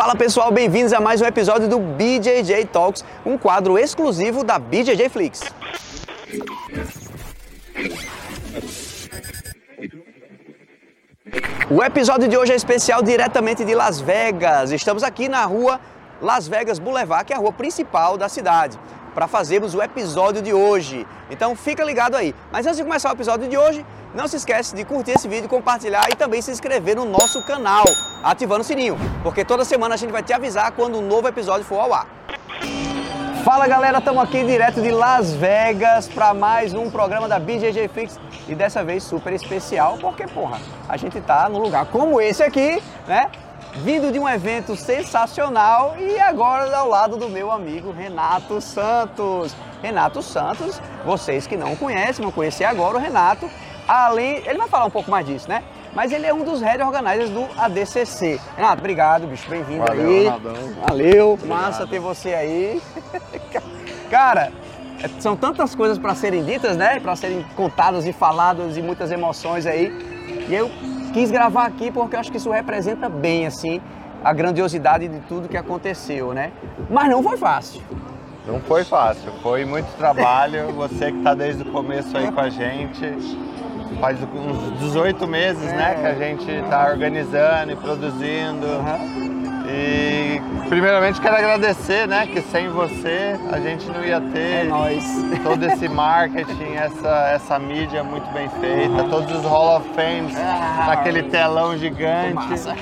Fala pessoal, bem-vindos a mais um episódio do BJJ Talks, um quadro exclusivo da BJJ Flix. O episódio de hoje é especial diretamente de Las Vegas. Estamos aqui na rua Las Vegas Boulevard, que é a rua principal da cidade, para fazermos o episódio de hoje. Então fica ligado aí. Mas antes de começar o episódio de hoje, não se esquece de curtir esse vídeo, compartilhar e também se inscrever no nosso canal, ativando o sininho, porque toda semana a gente vai te avisar quando um novo episódio for ao ar. Fala galera, estamos aqui direto de Las Vegas para mais um programa da BJJ Fix e dessa vez super especial, porque porra, a gente tá num lugar como esse aqui, né? Vindo de um evento sensacional e agora ao lado do meu amigo Renato Santos. Renato Santos, vocês que não conhecem, vão conhecer agora o Renato. Além, ele vai falar um pouco mais disso, né? Mas ele é um dos head organizers do ADCC. Renato, obrigado, bicho, bem-vindo aí. Renatão. Valeu, massa ter você aí. Cara, é- são tantas coisas para serem ditas, né? Para serem contadas e faladas e muitas emoções aí. E eu quis gravar aqui porque eu acho que isso representa bem, assim, a grandiosidade de tudo que aconteceu, né? Mas não foi fácil. Não foi fácil, foi muito trabalho. Você que está desde o começo aí com a gente, faz uns 18 meses, né, que a gente está organizando e produzindo. E primeiramente quero agradecer, né, que sem você a gente não ia ter É nóis. todo esse marketing, essa, essa mídia muito bem feita, todos os Hall of Fames Ah, naquele telão gigante. Massa.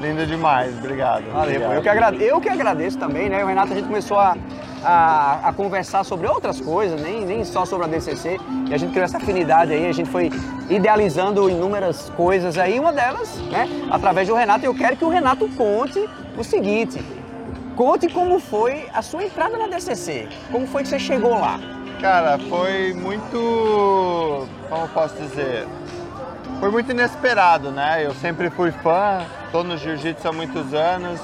Lindo demais, obrigado. Valeu, obrigado. eu que, eu que agradeço também, né? O Renato, a gente começou a, a, a conversar sobre outras coisas, nem, nem só sobre a DCC, e a gente criou essa afinidade aí, a gente foi idealizando inúmeras coisas aí, uma delas, né, através do Renato, e eu quero que o Renato conte o seguinte, conte como foi a sua entrada na DCC, como foi que você chegou lá. Cara, foi muito. Como posso dizer? Foi muito inesperado, né? Eu sempre fui fã, tô no jiu-jitsu há muitos anos.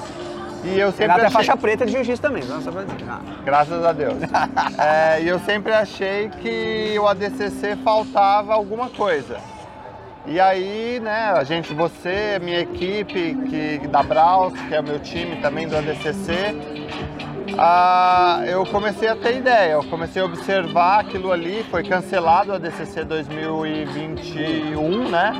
E eu sempre Renato é achei... faixa preta de jiu-jitsu também, só pra dizer. Ah, Graças a Deus. É, e eu sempre achei que o ADCC faltava alguma coisa. E aí, né, a gente, você, minha equipe que, da Braus, que é o meu time também do ADCC, ah, eu comecei a ter ideia, eu comecei a observar aquilo ali, foi cancelado o ADCC 2021, né?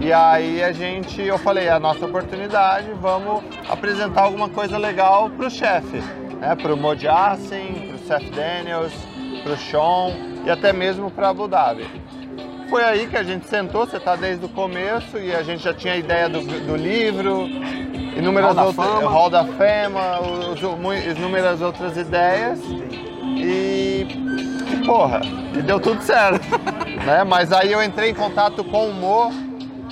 E aí a gente, eu falei, é a nossa oportunidade, vamos apresentar alguma coisa legal pro chefe, né? Pro Mojassin, pro Seth Daniels, pro Sean e até mesmo para Abu Dhabi. Foi aí que a gente sentou, você está desde o começo e a gente já tinha a ideia do, do livro, inúmeras Hall da outras, Fama. Hall da Fama, os- inúmeras outras ideias e, e, porra, e deu tudo certo, né? Mas aí eu entrei em contato com o Mo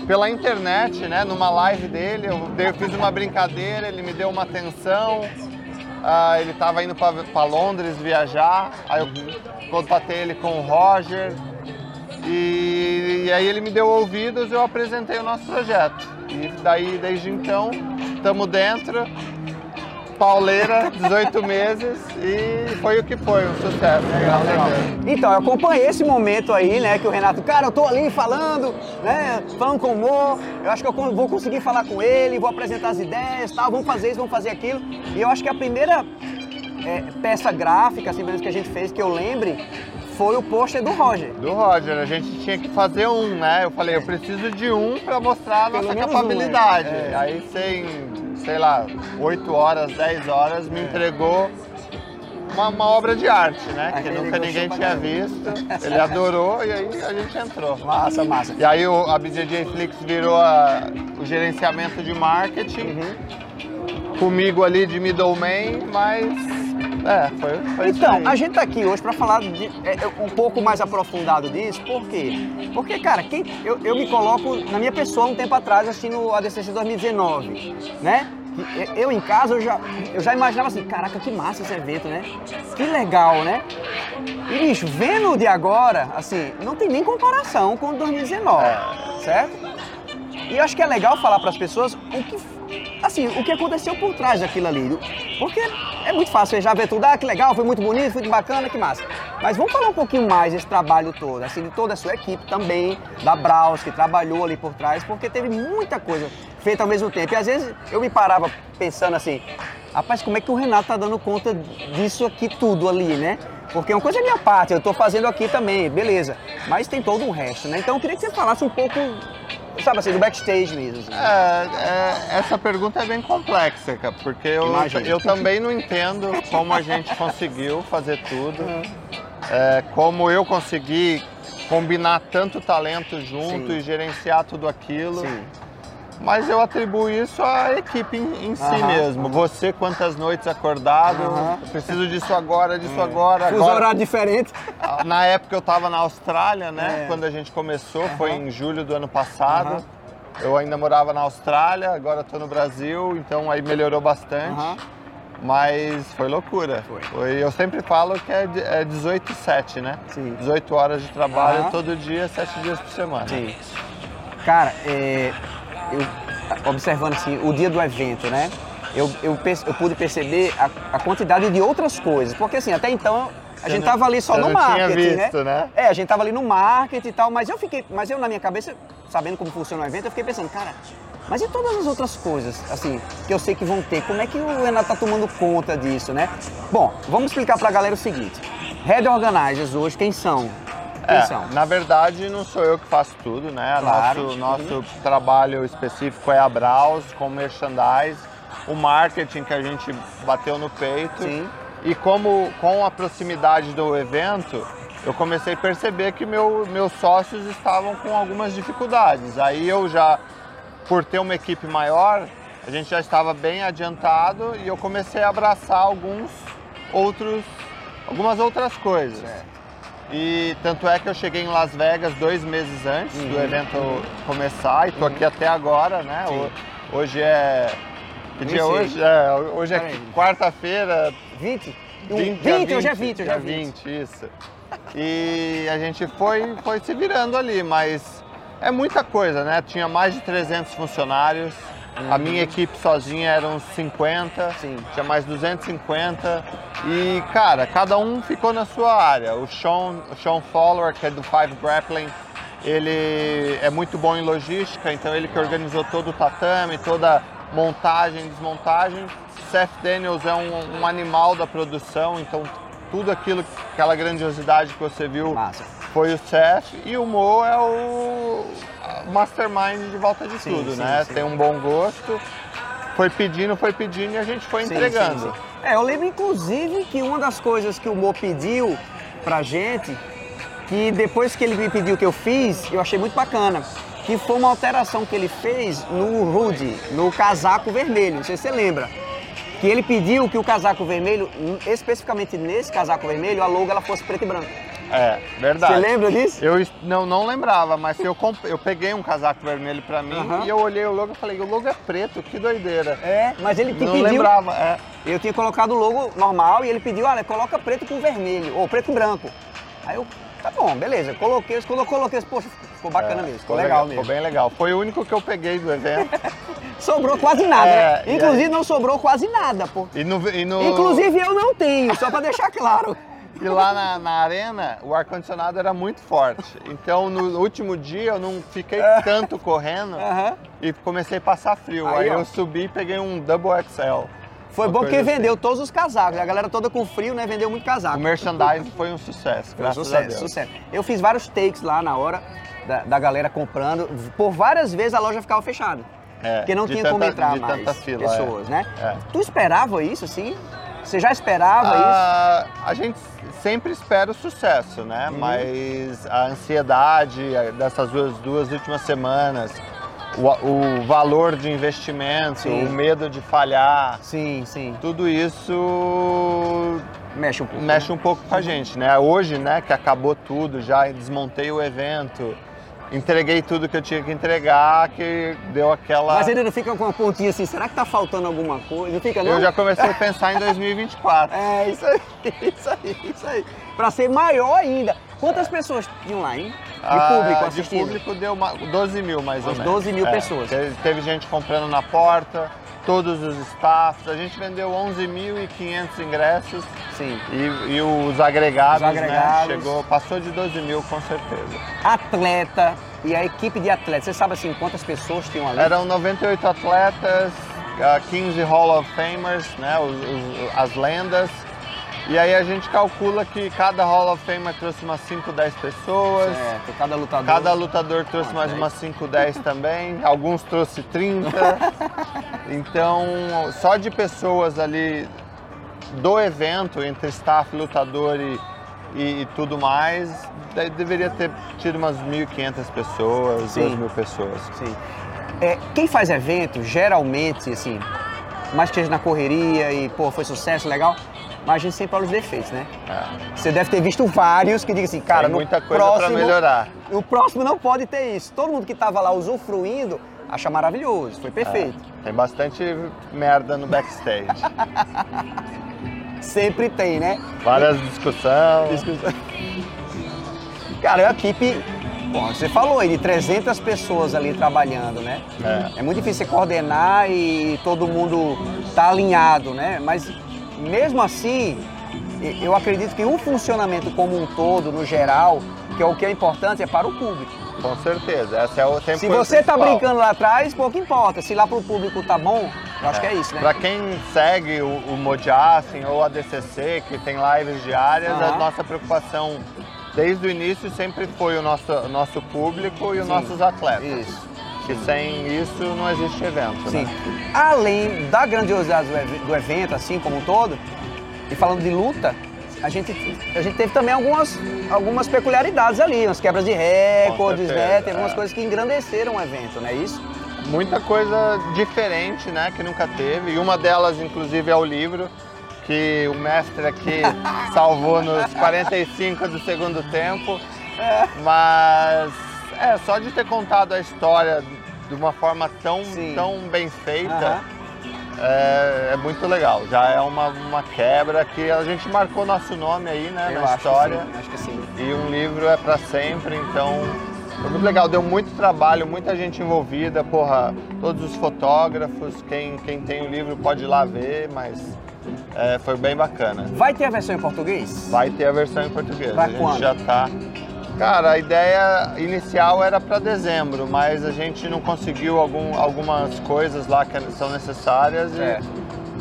pela internet, né? Numa live dele, eu, eu fiz uma brincadeira, ele me deu uma atenção. Ah, ele estava indo para Londres viajar, aí eu contatei ele com o Roger, e, e aí ele me deu ouvidos e eu apresentei o nosso projeto. E daí, desde então, estamos dentro, pauleira, 18 meses e foi o que foi, um sucesso. a Deus. Então, eu acompanhei esse momento aí, né, que o Renato, cara, eu tô ali falando, né, falando com o Mo, eu acho que eu vou conseguir falar com ele, vou apresentar as ideias, tal, vamos fazer isso, vamos fazer aquilo. E eu acho que a primeira é, peça gráfica, assim, que a gente fez, que eu lembre, foi o pôster do Roger. Do Roger, a gente tinha que fazer um, né? Eu falei, eu preciso de um para mostrar a nossa menos capabilidade. um, é. Aí, sem, sei lá, 8 horas, 10 horas, me entregou uma, uma obra de arte, né? Aí que nunca ninguém tinha visto. Ele adorou e aí a gente entrou. Massa, massa. E aí o, a BJJ Flix virou a- o gerenciamento de marketing, Uhum. comigo ali de middleman, mas é, foi, foi isso Então, a gente tá aqui hoje para falar de- é, é, um pouco mais aprofundado disso, por quê? Porque, cara, quem, eu, eu me coloco na minha pessoa um tempo atrás assistindo o ADCC 2019, né? Eu em casa, eu já, eu já imaginava assim, caraca, que massa esse evento, né? Que legal, né? E, bicho, vendo o de agora, assim, não tem nem comparação com o 2019, certo? E eu acho que é legal falar para as pessoas o que, assim, o que aconteceu por trás daquilo ali. Porque é muito fácil, você já vê tudo, ah, que legal, foi muito bonito, foi muito bacana, que massa. Mas vamos falar um pouquinho mais desse trabalho todo, assim, de toda a sua equipe também, da Braus, que trabalhou ali por trás, porque teve muita coisa feita ao mesmo tempo. E às vezes eu me parava pensando assim, rapaz, como é que o Renato tá dando conta disso aqui tudo ali, né? Porque uma coisa é minha parte, eu estou fazendo aqui também, beleza. Mas tem todo um resto, né? Então eu queria que você falasse um pouco sabe assim, do backstage mesmo. Assim. É, é, essa pergunta é bem complexa, cara, porque eu, eu também não entendo como a gente conseguiu fazer tudo, é, como eu consegui combinar tanto talento junto Sim. e gerenciar tudo aquilo. Sim. Mas eu atribuo isso à equipe em, em si mesmo. Você, quantas noites acordado, preciso disso agora, disso é. agora. Fuso agora, horário diferente. Ah, na época eu estava na Austrália, né? É. Quando a gente começou, foi em julho do ano passado. Eu ainda morava na Austrália, agora estou no Brasil, então aí melhorou bastante. Mas foi loucura. Foi. foi. Eu sempre falo que é, é 18 e 7, né? Sim. 18 horas de trabalho todo dia, 7 dias por semana. Sim. Cara, é, eu, observando assim, o dia do evento, né? Eu, eu, eu pude perceber a, a, quantidade de outras coisas. Porque assim, até então a gente tava ali só no marketing, visto, né? né? É, a gente tava ali no marketing e tal, mas eu fiquei, mas eu na minha cabeça, sabendo como funciona o evento, eu fiquei pensando, cara, mas e todas as outras coisas, assim, que eu sei que vão ter? Como é que o Renato tá tomando conta disso, né? Bom, vamos explicar pra galera o seguinte. Head Organizers hoje, quem são? É, na verdade, não sou eu que faço tudo, né? Claro. Nosso, nosso trabalho específico é a Browse com merchandise, o marketing que a gente bateu no peito. Sim. E como com a proximidade do evento, eu comecei a perceber que meu, meus sócios estavam com algumas dificuldades. Aí eu já, por ter uma equipe maior, a gente já estava bem adiantado e eu comecei a abraçar alguns outros, algumas outras coisas. Certo. E tanto é que eu cheguei em Las Vegas dois meses antes uhum. do evento começar e tô uhum. aqui até agora, né? Sim. Hoje é. Que dia hoje? É, hoje é quarta-feira. 20? 20, 20, hoje é 20, hoje é 20. 20, isso. E a gente foi, foi se virando ali, mas é muita coisa, né? Tinha mais de 300 funcionários, Uhum. A minha equipe sozinha eram 50, Sim. tinha mais 250. E, cara, cada um ficou na sua área. O Sean, o Sean Fowler, que é do Five Grappling, ele é muito bom em logística, então ele que organizou todo o tatame, toda montagem, desmontagem. Seth Daniels é um, um animal da produção, então tudo aquilo, aquela grandiosidade que você viu Massa. foi o Seth. E o Mo é o mastermind de volta de sim, tudo, sim, né? Sim. Tem um bom gosto. Foi pedindo, foi pedindo e a gente foi entregando. É, eu lembro inclusive que uma das coisas que o Mo pediu pra gente, que depois que ele me pediu que eu fiz, eu achei muito bacana. Que foi uma alteração que ele fez no hoodie, no casaco vermelho. Não sei se você lembra que ele pediu que o casaco vermelho, especificamente nesse casaco vermelho, a logo ela fosse preto e branco. É, verdade. Você lembra disso? Eu não, não lembrava, mas eu, comp... eu peguei um casaco vermelho pra mim uhum. e eu olhei o logo e falei, o logo é preto, que doideira. É, mas ele te não pediu... Não lembrava, é. Eu tinha colocado o logo normal e ele pediu, olha, coloca preto com vermelho, ou preto e branco. Aí eu, tá bom, beleza. Coloquei, quando eu coloquei, poxa, ficou bacana é, mesmo, ficou legal, legal, mesmo. Ficou bem legal. Foi o único que eu peguei do evento. sobrou quase nada, é, né? Inclusive não sobrou quase nada, pô. E no, e no... Inclusive eu não tenho, só pra deixar claro. E lá na, na arena, o ar-condicionado era muito forte. Então, no último dia, eu não fiquei é. tanto correndo uhum. e comecei a passar frio. Aí, Aí eu subi e peguei um Double XL. Foi bom porque assim. vendeu todos os casacos. A galera toda com frio, né? Vendeu muito casaco. O merchandising foi um sucesso, graças sucesso, a Deus. Sucesso. Eu fiz vários takes lá na hora da, da galera comprando. Por várias vezes a loja ficava fechada. É, porque não tinha tanta, como entrar mais fila, pessoas, é. né? É. Tu esperava isso, assim? Você já esperava ah, isso? A gente sempre espera o sucesso, né? Uhum. Mas a ansiedade dessas duas, duas últimas semanas, o, o valor de investimento, sim. o medo de falhar. Sim, sim. Tudo isso mexe um pouco, mexe né? um pouco com a gente, né? Hoje, né, que acabou tudo, já desmontei o evento entreguei tudo que eu tinha que entregar, que deu aquela. Mas ainda não fica com uma pontinha assim, será que tá faltando alguma coisa? Não fica, não? Eu já comecei a pensar em 2024. É, isso aí, isso aí, isso aí. Pra ser maior ainda. Quantas pessoas tinham lá, hein? De ah, público assistindo? De público deu 12 mil, mais ou menos. 12 mil é, pessoas. Teve gente comprando na porta, todos os staffs. A gente vendeu 11.500 ingressos Sim. e, e os agregados, Os agregados. Né, chegou, passou de 12 mil com certeza. Atleta e a equipe de atletas. Você sabe assim quantas pessoas tinham ali? Eram 98 atletas, ah, 15 Hall of Famers, né, os- os- as lendas. E aí a gente calcula que cada Hall of Famer trouxe umas 5, 10 pessoas. Certo, cada lutador. Cada lutador trouxe Ah, mais umas 5, 10 também. Alguns trouxe 30. Então, só de pessoas ali do evento, entre staff, lutador e, e- e tudo mais, de- deveria ter tido umas 1.500 pessoas, Sim. 2.000 pessoas. Sim. É, quem faz evento, geralmente, assim, mais que seja na correria e, pô, foi sucesso, legal, mas a gente sempre olha os defeitos, né? É. Você deve ter visto vários que digam assim, cara, Tem no muita coisa próximo, melhorar. O próximo não pode ter isso. Todo mundo que estava lá usufruindo acha maravilhoso, foi perfeito. Tem bastante merda no backstage. Sempre tem, né? Várias discussões. Cara, é uma equipe, bom, você falou aí, de 300 pessoas ali trabalhando, né? É. É muito difícil você coordenar e todo mundo tá alinhado, né? Mas mesmo assim, eu acredito que o funcionamento como um todo, no geral, que é o que é importante, é para o público. Com certeza. Essa é o sempre Se o você tá principal. brincando lá atrás, pouco importa. Se lá pro público tá bom, eu acho que é isso, né? Para quem segue o, o ou a DCC, que tem lives diárias, Aham. a nossa preocupação desde o início sempre foi o nosso, o nosso público e os Sim. nossos atletas. Isso. Que sem isso não existe evento, Sim. né? Além da grandiosidade do, ev- do evento, assim como um todo, e falando de luta, a gente, a gente teve também algumas, algumas peculiaridades ali, umas quebras de recordes, certeza, né? Teve algumas é. coisas que engrandeceram o evento, não é isso? Muita coisa diferente, né, que nunca teve. E uma delas, inclusive, é o livro que o mestre aqui salvou nos 45 do segundo tempo. Mas é só de ter contado a história de uma forma tão, Sim. tão bem feita. É, é muito legal. Já é uma, uma quebra que a gente marcou nosso nome aí, né, Eu na acho história. que sim, acho que sim. E um livro é para sempre, então foi muito legal. Deu muito trabalho, muita gente envolvida, porra, todos os fotógrafos, quem, quem tem o livro pode ir lá ver, mas é, foi bem bacana. Vai ter a versão em português? Vai ter a versão em português. Pra a gente quando? já tá. Cara, a ideia inicial era para dezembro, mas a gente não conseguiu algum, algumas coisas lá que são necessárias e, É.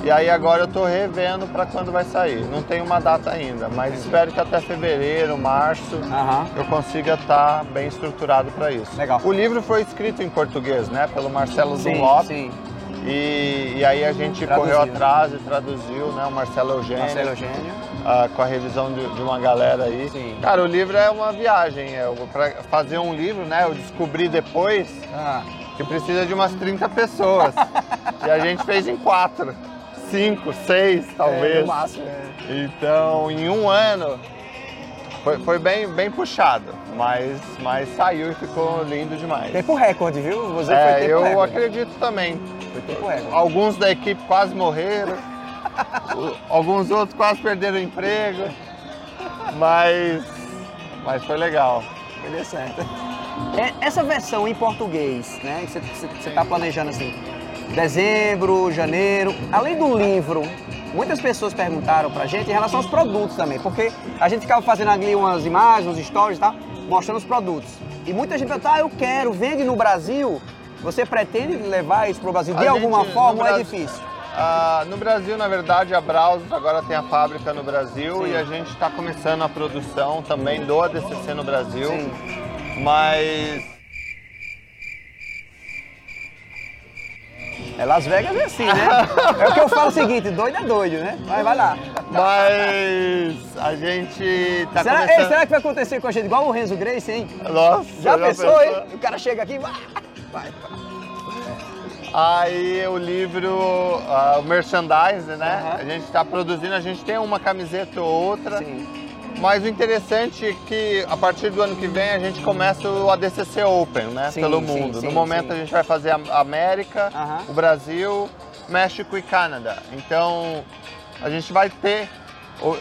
e aí agora eu tô revendo para quando vai sair. Não tem uma data ainda, mas espero que até fevereiro, março Aham. eu consiga estar bem estruturado para isso. Legal. O livro foi escrito em português, né, pelo Marcelo Sim, Dunlop. sim. E, e aí a gente Traduziu. correu atrás e traduziu, né, o Marcelo Eugênio Marcelo Eugênio. Ah, com a revisão de, de uma galera aí. Sim. Cara, o livro é uma viagem. Eu, pra fazer um livro, né, eu descobri depois Ah, que precisa de umas 30 pessoas. e a gente fez em quatro, cinco, seis, é, talvez. no máximo, é. Então, em um ano, foi, foi bem, bem puxado, mas, mas saiu e ficou lindo demais. Tempo recorde, viu? Você foi É, tempo eu recorde. acredito também. Foi tempo recorde. Alguns da equipe quase morreram, alguns outros quase perderam o emprego, mas, mas foi legal. Dar certo. É, essa versão em português, né? que Você está planejando assim, dezembro, janeiro. Além do livro, muitas pessoas perguntaram pra gente em relação aos produtos também, porque a gente ficava fazendo ali umas imagens, uns stories e tal, mostrando os produtos. E muita gente pergunta, ah, eu quero, vende no Brasil. Você pretende levar isso pro Brasil de A alguma gente, forma ou é Brasil- difícil? Ah, no Brasil, na verdade, a Browse agora tem a fábrica no Brasil Sim. e a gente está começando a produção também do ADCC no Brasil, Sim. mas É Las Vegas é assim, né? É o que eu falo o seguinte, doido é doido, né? Vai, vai lá. mas a gente está Será, ei, começando. será que vai acontecer com a gente igual o Renzo Grace, hein? Nossa, Já pensou, hein? O cara chega aqui, vai, vai. Aí o livro, ah, o merchandise, né? Aham. A gente está produzindo, a gente tem uma camiseta ou outra. Sim. Mas o interessante é que a partir do ano que vem a gente começa o ADCC Open, né? Sim, pelo sim, mundo. sim, no momento sim. a gente vai fazer a América, o Brasil, México e Canadá. Então a gente vai ter,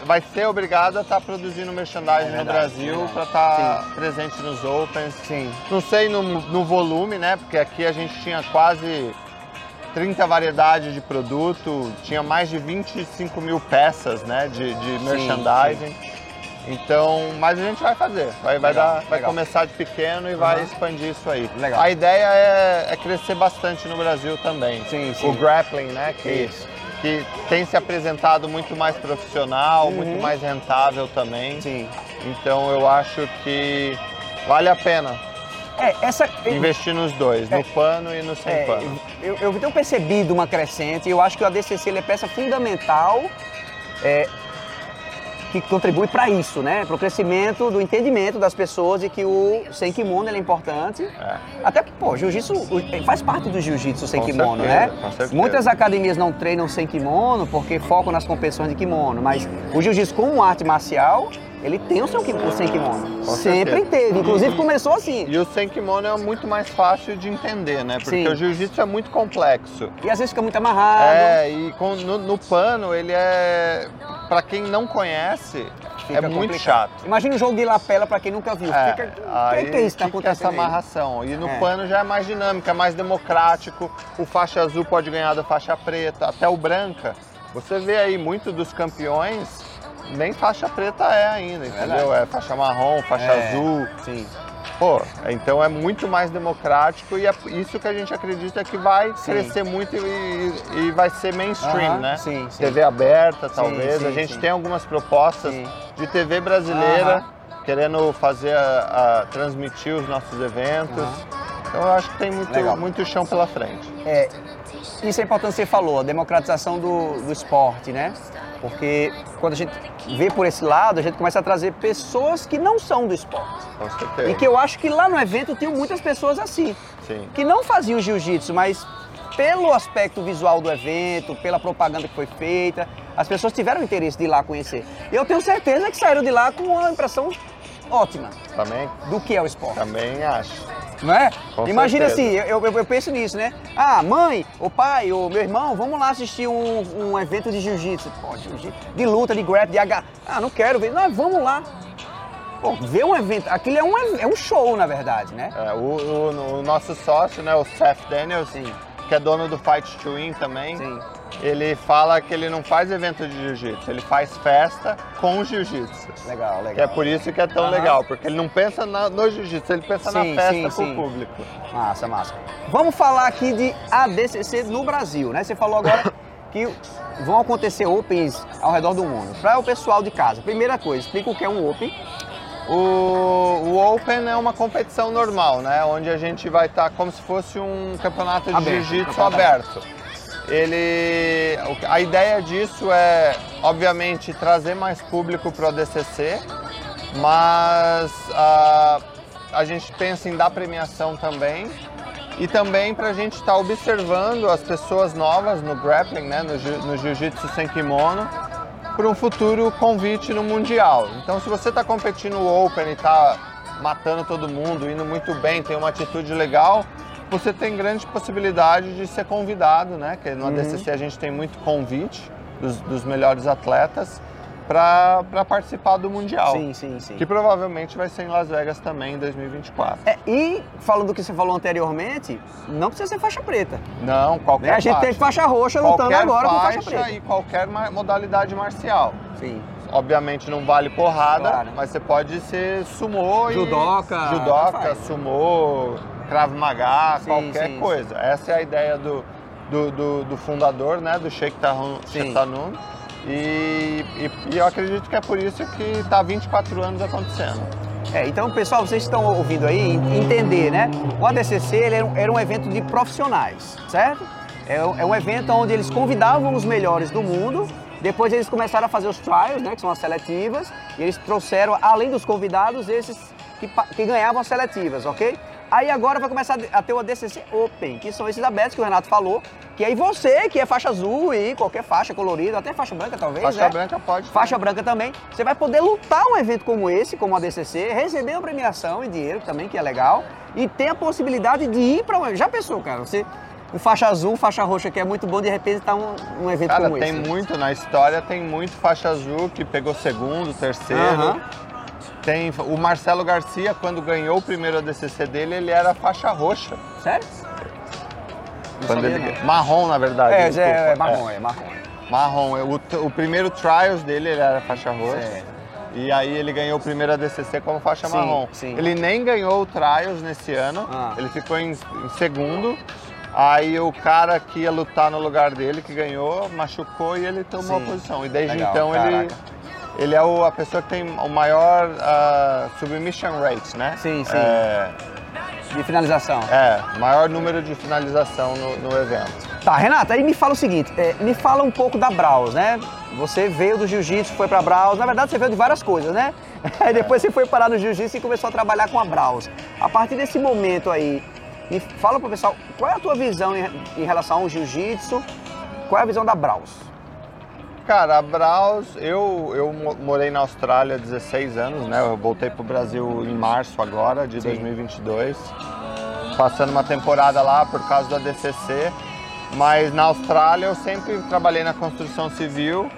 vai ser obrigado a estar produzindo merchandising no verdade, Brasil verdade. para estar presente nos Opens. Sim. Não sei no, no volume, né? Porque aqui a gente tinha quase 30 variedades de produto, tinha mais de 25 mil peças né, de, de merchandising. Sim. Então, mas a gente vai fazer, vai, vai, dar, vai começar de pequeno e uhum. vai expandir isso aí. Legal. A ideia é, é, crescer bastante no Brasil também. Sim, sim. O grappling, né? Que, isso. que tem se apresentado muito mais profissional, uhum. muito mais rentável também. Sim. Então eu acho que vale a pena. É, essa... Investir nos dois, é, no pano e no sem é, pano. Eu, eu tenho percebido uma crescente, eu acho que o ADCC é peça fundamental é, que contribui para isso, né? Para o crescimento do entendimento das pessoas e que o sem kimono é importante. É. Até, pô, jiu-jitsu faz parte do jiu-jitsu sem com kimono, certeza, né? Muitas academias não treinam sem kimono porque focam nas competições de kimono, mas o jiu-jitsu como arte marcial ele tem o seu o sem kimono. Sempre teve. Inclusive começou assim. E o sem kimono é muito mais fácil de entender, né? Porque Sim. o jiu-jitsu é muito complexo. E às vezes fica muito amarrado. É, e com, no, no pano ele é. Pra quem não conhece, Fica é complicado. muito chato. Imagina um jogo de lapela para quem nunca viu. É, fica, aí que é isso que tá acontecendo essa amarração. Aí? E no é. pano já é mais dinâmica, é mais democrático. O faixa azul pode ganhar da faixa preta, até o branca. Você vê aí muito dos campeões nem faixa preta é ainda, entendeu? É, é faixa marrom, faixa é, azul. Sim. Pô, então é muito mais democrático e é isso que a gente acredita que vai sim. crescer muito e, e, vai ser mainstream, né? Sim, sim. TV aberta, talvez. Sim, a gente tem algumas propostas de TV brasileira querendo fazer a, a, transmitir os nossos eventos. Então eu acho que tem muito, muito chão pela frente. É, isso é importante você falou, a democratização do, do esporte, né? Porque quando a gente vê por esse lado, a gente começa a trazer pessoas que não são do esporte. Com certeza. E que eu acho que lá no evento tinham muitas pessoas assim. Sim. Que não faziam jiu-jitsu, mas pelo aspecto visual do evento, pela propaganda que foi feita, as pessoas tiveram interesse de ir lá conhecer. E eu tenho certeza que saíram de lá com uma impressão ótima. Também? Do que é o esporte. Também acho. Não é? Com Imagina certeza. assim, eu, eu, eu, penso nisso, né? Ah, mãe, o pai, o meu irmão, vamos lá assistir um, um evento de jiu-jitsu. Pô, jiu-jitsu, de luta, de grab, de H. Ah, não quero ver. Não, vamos lá. Pô, ver um evento, aquilo é um, é um show, na verdade, né? É, o, o, o nosso sócio, né, o Seth Daniels, Sim. que é dono do Fight to Win também. Sim ele fala que ele não faz evento de jiu-jitsu, ele faz festa com jiu-jitsu. Legal, legal. Que é por isso que é tão uhum. legal, porque ele não pensa na, no jiu-jitsu, ele pensa sim, na festa sim, com sim. o público. Massa, massa. Vamos falar aqui de ADCC no Brasil, né? Você falou agora que vão acontecer Opens ao redor do mundo. Para o pessoal de casa, primeira coisa, explica o que é um Open. O, o, Open é uma competição normal, né? Onde a gente vai estar tá como se fosse um campeonato de jiu-jitsu aberto ele, a ideia disso é, obviamente, trazer mais público para o DCC, mas a, a gente pensa em dar premiação também e também para a gente estar tá observando as pessoas novas no grappling, né, no, no jiu-jitsu sem kimono, para um futuro convite no mundial. Então, se você está competindo no Open e está matando todo mundo, indo muito bem, tem uma atitude legal, você tem grande possibilidade de ser convidado, né? Que no uhum. ADCC a gente tem muito convite dos, dos melhores atletas para participar do Mundial. Sim, sim, sim. Que provavelmente vai ser em Las Vegas também em 2024. É, e falando do que você falou anteriormente, não precisa ser faixa preta. Não, qualquer né? A gente faixa. tem faixa roxa lutando qualquer agora faixa com faixa preta. e qualquer modalidade marcial. Sim. Obviamente não vale porrada, claro. mas você pode ser sumô judoca, e... Judoca, sumô, Krav Maga, sim, qualquer sim, coisa. Sim. Essa é a ideia do, do, do, do fundador, né, do Sheikh Tanun. E, e, e, eu acredito que é por isso que está 24 anos acontecendo. É, então, pessoal, vocês estão ouvindo aí, entender, né? O ADCC ele era, um, era um evento de profissionais, certo? É, é um evento onde eles convidavam os melhores do mundo depois eles começaram a fazer os trials, né, que são as seletivas, e eles trouxeram, além dos convidados, esses que, que ganhavam as seletivas, ok? Aí agora vai começar a ter o ADCC Open, que são esses abertos que o Renato falou, que aí você, que é faixa azul e qualquer faixa colorida, até faixa branca talvez, Faixa né? branca pode. Faixa branca também. Você vai poder lutar um evento como esse, como o ADCC, receber uma premiação e dinheiro também, que é legal, e ter a possibilidade de ir para um... Já pensou, cara? Você um faixa azul, faixa roxa que é muito bom, de repente tá um, um evento Cara, como tem esse. tem muito, na história tem muito faixa azul que pegou segundo, terceiro. Uhum. Tem o Marcelo Garcia, quando ganhou o primeiro ADCC dele, ele era faixa roxa. Sério? Quando sabia, ele... não. Marrom, na verdade. É, desculpa. é, é marrom, é, marrom. Marrom. O, o primeiro trials dele ele era faixa roxa. Certo. E aí ele ganhou o primeiro ADCC como faixa Sim, marrom. sim. Ele nem ganhou o trials nesse ano. Ah. Ele ficou em, em segundo. Aí o cara que ia lutar no lugar dele, que ganhou, machucou e ele tomou Sim. a posição. E desde Legal, então caraca. ele é o- a pessoa que tem o maior ah, submission rate, né? Sim, sim. É, De finalização. é, maior número de finalização no, no evento. Tá, Renata, aí me fala o seguinte, é, me fala um pouco da Braus, né? Você veio do jiu-jitsu, foi pra Braus, na verdade você veio de várias coisas, né? Aí depois você foi parar no jiu-jitsu e começou a trabalhar com a Braus. A partir desse momento aí, me fala pro pessoal, qual é a tua visão em, em relação ao jiu-jitsu? Qual é a visão da Braus? Cara, a Braus, eu, eu mo- morei na Austrália há 16 anos, né? Eu voltei pro Brasil em março agora, de Sim. 2022. Passando uma temporada lá por causa do ADCC. Mas na Austrália eu sempre trabalhei na construção civil.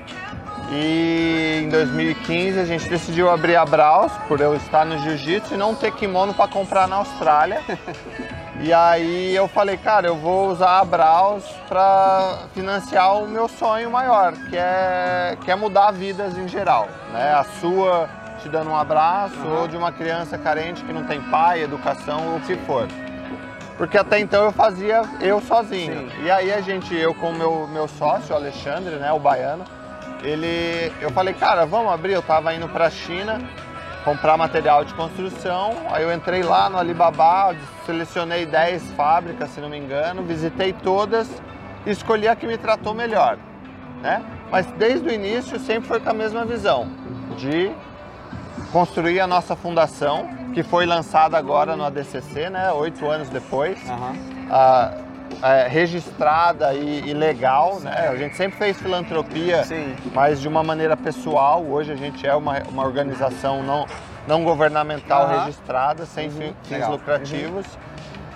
E em 2015 a gente decidiu abrir a Braus, por eu estar no jiu-jitsu e não ter kimono para comprar na Austrália. E aí eu falei, cara, eu vou usar a Braus para financiar o meu sonho maior, que é, que é mudar vidas em geral. Né? A sua te dando um abraço, Uhum. ou de uma criança carente que não tem pai, educação, ou o que for. Porque até então eu fazia eu sozinho. Sim. E aí a gente, eu com o meu, meu sócio, o Alexandre, né, o baiano, ele, eu falei, cara, vamos abrir. Eu tava indo pra China comprar material de construção. Aí eu entrei lá no Alibaba, selecionei 10 fábricas, se não me engano, visitei todas e escolhi a que me tratou melhor, né? Mas desde o início sempre foi com a mesma visão de construir a nossa fundação, que foi lançada agora no ADCC, né? Oito anos depois ah, é, registrada e, e legal, né? A gente sempre fez filantropia, Sim. mas de uma maneira pessoal. Hoje a gente é uma, uma organização não, não governamental Aham. registrada, sem fi- fins legal. lucrativos.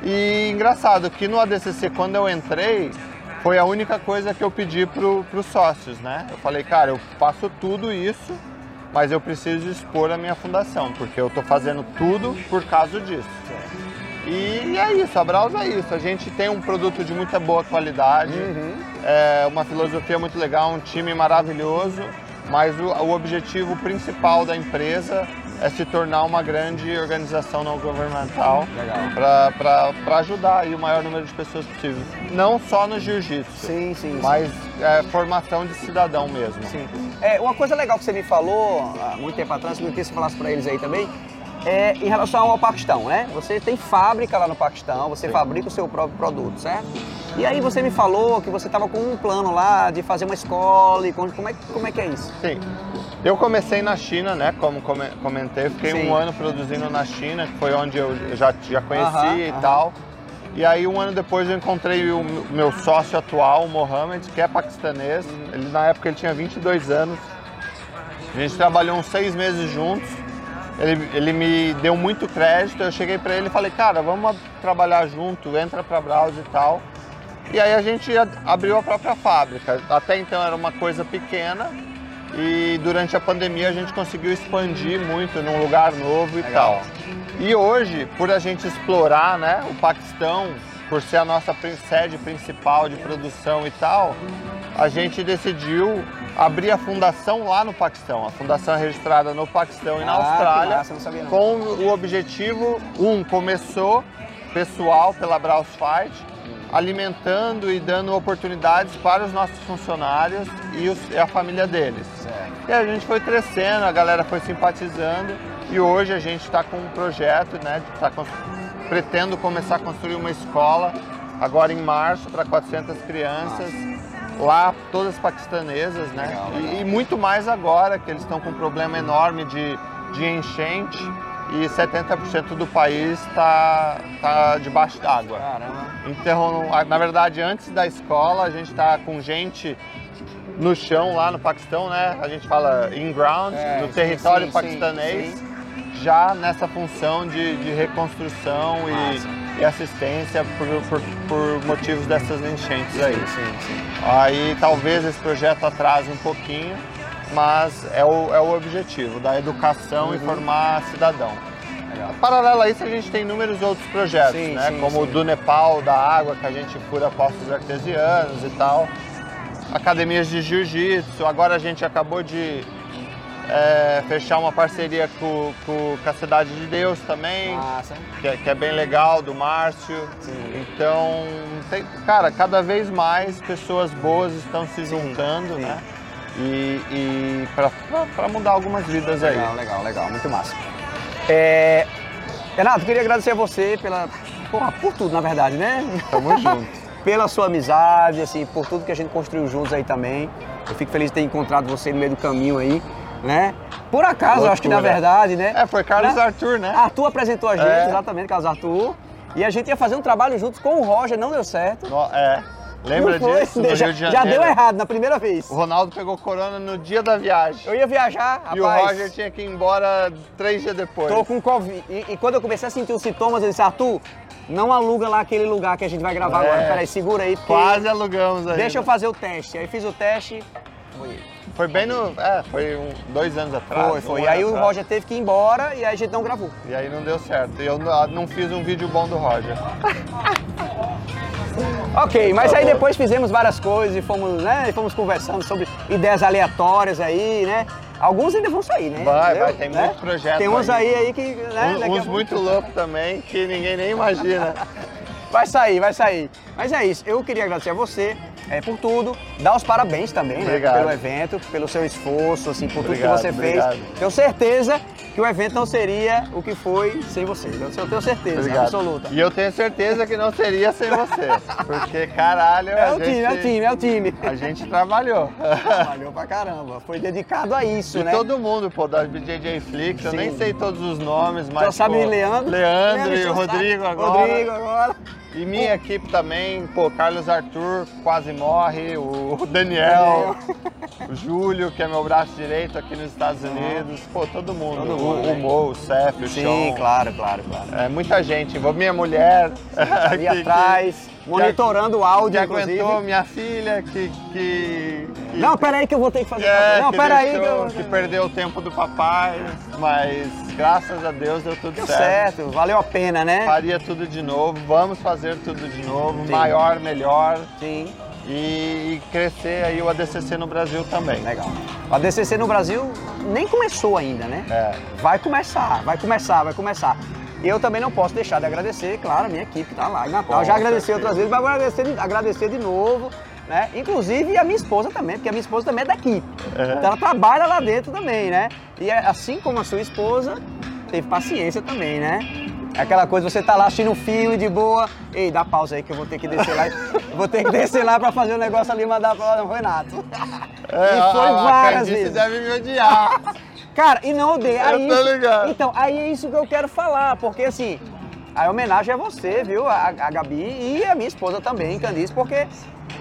E engraçado que no ADCC, quando eu entrei, foi a única coisa que eu pedi para os sócios, né? Eu falei, cara, eu faço tudo isso, mas eu preciso expor a minha fundação, porque eu estou fazendo tudo por causa disso. E é isso, a Braus é isso. A gente tem um produto de muita boa qualidade, é uma filosofia muito legal, um time maravilhoso, mas o, o objetivo principal da empresa é se tornar uma grande organização não governamental para ajudar o maior número de pessoas possível. Não só no jiu-jitsu, Sim, sim. sim. mas é, formação de cidadão mesmo. Sim. É, uma coisa legal que você me falou há muito tempo atrás, eu queria que você falasse para eles aí também, é em relação ao Paquistão, né? Você tem fábrica lá no Paquistão, você Sim. fabrica o seu próprio produto, certo? E aí você me falou que você estava com um plano lá de fazer uma escola e como é, como é que é isso? Sim. Eu comecei na China, né? Como come- comentei, fiquei Sim. um ano produzindo na China, que foi onde eu já, já conheci Aham, e aham. tal. E aí um ano depois eu encontrei o meu sócio atual, o Mohamed, que é paquistanês. Uhum. Ele na época ele tinha 22 anos. A gente trabalhou uns seis meses juntos. Ele, ele me deu muito crédito. Eu cheguei para ele e falei, cara, vamos trabalhar junto, entra para Browse e tal. E aí a gente abriu a própria fábrica. Até então era uma coisa pequena e durante a pandemia a gente conseguiu expandir muito num lugar novo e Legal. tal. E hoje, por a gente explorar né, o Paquistão, por ser a nossa sede principal de produção e tal, a gente decidiu abrir a fundação lá no Paquistão. A fundação é registrada no Paquistão e na Ah, Austrália massa, não sabia não. com o objetivo, um, começou pessoal pela Browse Fight, alimentando e dando oportunidades para os nossos funcionários e, os- e a família deles. Certo. E a gente foi crescendo, a galera foi simpatizando e hoje a gente está com um projeto, né? tá cons- pretendo começar a construir uma escola agora em março para 400 crianças. Lá, todas paquistanesas, né? Legal, E- legal. E, muito mais agora, que eles estão com um problema enorme de, de enchente e 70% do país está tá debaixo d'água. Então, na verdade, antes da escola, a gente está com gente no chão lá no Paquistão, né? A gente fala in-ground, É, no sim, território sim, paquistanês, sim, já nessa função de, de reconstrução Massa. e, e assistência por, por- por motivos dessas enchentes aí. Sim, sim. Aí talvez esse projeto atrase um pouquinho, mas é o, é o objetivo da educação e Uhum. formar cidadão. legal. Paralelo a isso, a gente tem inúmeros outros projetos, Sim, né? sim, Como o do Nepal, da água, que a gente fura poços artesianos e tal. Academias de jiu-jitsu. Agora a gente acabou de é, fechar uma parceria com, com, com a Cidade de Deus também, que é, que é bem legal, do Márcio. Sim. Então, tem- cara, cada vez mais pessoas boas estão se Sim, juntando, sim. né? E, e para mudar algumas vidas aí. Legal, legal, legal. Muito massa. É... Renato, queria agradecer a você pela. Porra, por tudo, na verdade, né? Tamo junto. Pela sua amizade, assim, por tudo que a gente construiu juntos aí também. Eu fico feliz de ter encontrado você no meio do caminho aí, né? Por acaso, eu acho que na Loucura. verdade, né? É, foi Carlos Né? Arthur, né? Arthur apresentou a gente, É. exatamente, Carlos Arthur. E a gente ia fazer um trabalho juntos com o Roger, não deu certo. No- é. Lembra Não foi? disso? Já, de já Janeiro. deu errado na primeira vez. O Ronaldo pegou corona no dia da viagem. Eu ia viajar, rapaz. E o Roger tinha que ir embora três dias depois. Tô com Covid. E, e quando eu comecei a sentir os sintomas, eu disse, Arthur, não aluga lá aquele lugar que a gente vai gravar É. agora. Peraí, segura aí, Quase alugamos aí. deixa eu fazer o teste. Aí fiz o teste. Foi, Foi bem no. É, foi um- dois anos atrás. foi. foi. um E aí ano o atrás. Roger teve que ir embora e aí a gente não gravou. E aí não deu certo. E eu não não fiz um vídeo bom do Roger. Ok, mas aí depois fizemos várias coisas e fomos, né, e fomos conversando sobre ideias aleatórias aí, né? Alguns ainda vão sair, né? Vai, Entendeu? vai, tem Né? muito projeto Tem uns aí. aí, que, né? Uns pouco- muito loucos também, que ninguém nem imagina. Vai sair, vai sair. Mas é isso, eu queria agradecer a você é, por tudo, dar os parabéns também, né, pelo evento, pelo seu esforço, assim, por Obrigado, tudo que você obrigado. fez. Tenho certeza que o evento não seria o que foi sem você. Eu tenho certeza, Obrigado. absoluta. E eu tenho certeza que não seria sem você. Porque, caralho, É o gente, time, é o time, é o time. A gente trabalhou. Trabalhou pra caramba, foi dedicado a isso, E né? todo mundo, pô, da BJJ Flix, eu nem sei todos os nomes, mas. Então sabe pô, Leandro? Leandro e Leandro, o Rodrigo agora. Rodrigo agora. E minha equipe também, pô, Carlos Arthur quase morre, o Daniel, o Júlio, que é meu braço direito aqui nos Estados Unidos, pô, todo mundo. Todo o, mundo, o né? Mo, o Cef, o Sim, Sean. claro, claro, claro. É, muita gente, minha mulher. Ali atrás, monitorando o áudio, que inclusive. aguentou minha filha, que. que, que Não, peraí que eu vou ter que fazer. é, não, que peraí que deixou- eu... que perdeu o tempo do papai, mas graças a Deus deu tudo Deu certo. certo, valeu a pena, né? Faria tudo de novo, vamos fazer tudo de novo, Sim. maior, melhor Sim, e crescer aí o ADCC no Brasil também. legal. O ADCC no Brasil nem começou ainda, né? É, Vai começar, vai começar, vai começar. E eu também não posso deixar de agradecer, claro, a minha equipe que tá lá em Natal. Já agradeci outras vezes, mas vou agradecer, agradecer de novo, né? Inclusive a minha esposa também, porque a minha esposa também é daqui. É. Então ela trabalha lá dentro também, né? E é assim como a sua esposa, teve paciência também, né? É Aquela coisa, você tá lá assistindo um filme de boa, ei, dá pausa aí que eu vou ter que descer lá, vou ter que descer lá pra fazer o negócio ali e mandar pra Renato. É, e foi a, várias vezes. deve me odiar. Cara, e não odeia. Eu Aí tô isso- ligado. Então, aí é isso que eu quero falar, porque assim, a homenagem é você, viu? A, a Gabi e a minha esposa também, Candice, porque,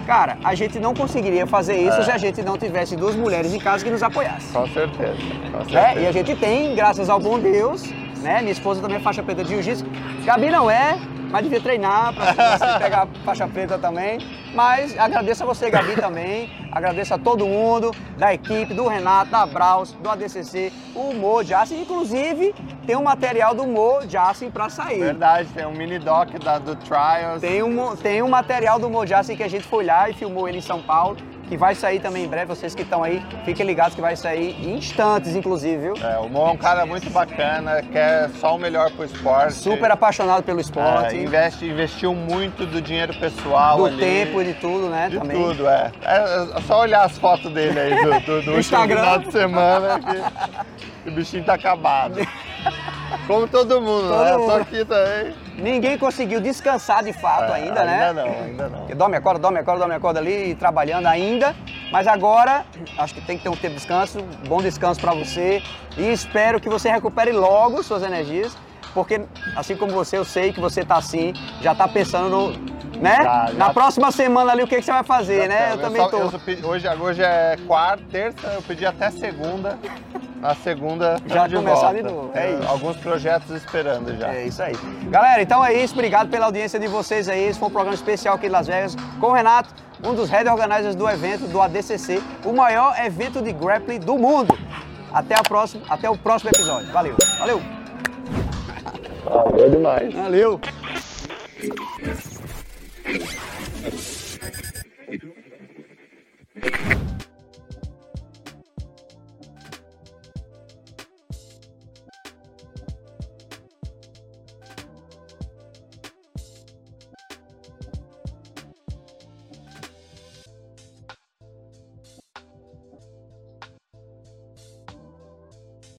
cara, a gente não conseguiria fazer isso É. se a gente não tivesse duas mulheres em casa que nos apoiassem. Com certeza, com Né? certeza. E a gente tem, graças ao bom Deus, né? Minha esposa também é faixa preta de jiu-jitsu. Gabi não é, mas devia treinar pra pra pegar faixa preta também. Mas agradeço a você, Gabi, também. Agradeço a todo mundo, da equipe, do Renato, da Braus, do ADCC, o Mo. Inclusive, tem um material do Mo pra sair. Verdade, tem um mini doc da, do Trials. Tem um, tem um material do Mo que a gente foi lá e filmou ele em São Paulo, que vai sair também em breve. Vocês que estão aí, fiquem ligados que vai sair em instantes, inclusive, viu? É, o Mo é um cara muito bacana, quer só o melhor pro esporte. Super apaixonado pelo esporte. É, investe, investiu muito do dinheiro pessoal do ali. tempo e de tudo, né? De também. tudo, é. É só olhar as fotos dele aí do, do, do Instagram. final de semana que o bichinho tá acabado. Como todo mundo, Todo né? Mundo. tô aqui também. Ninguém conseguiu descansar de fato É, ainda, né? Ainda não, ainda não. Porque dorme, acorda, dorme, acorda, dorme, acorda ali, trabalhando ainda. Mas agora, acho que tem que ter um tempo de descanso, bom descanso pra você. E espero que você recupere logo suas energias. Porque, assim como você, eu sei que você tá assim, já tá pensando no. Né? Já, já. Na próxima semana ali, o que, que você vai fazer, né? Eu, Então, também só- tô. eu hoje, hoje é quarta, terça, eu pedi até segunda. Na segunda, Já de começar volta. de novo, é Tem isso. Alguns projetos esperando já. É isso aí. Galera, então é isso. Obrigado pela audiência de vocês aí. Esse foi um programa especial aqui de Las Vegas com o Renato, um dos head organizers do evento do ADCC, o maior evento de grappling do mundo. Até, a próxima, até o próximo episódio. Valeu. Valeu. Valeu demais. Valeu.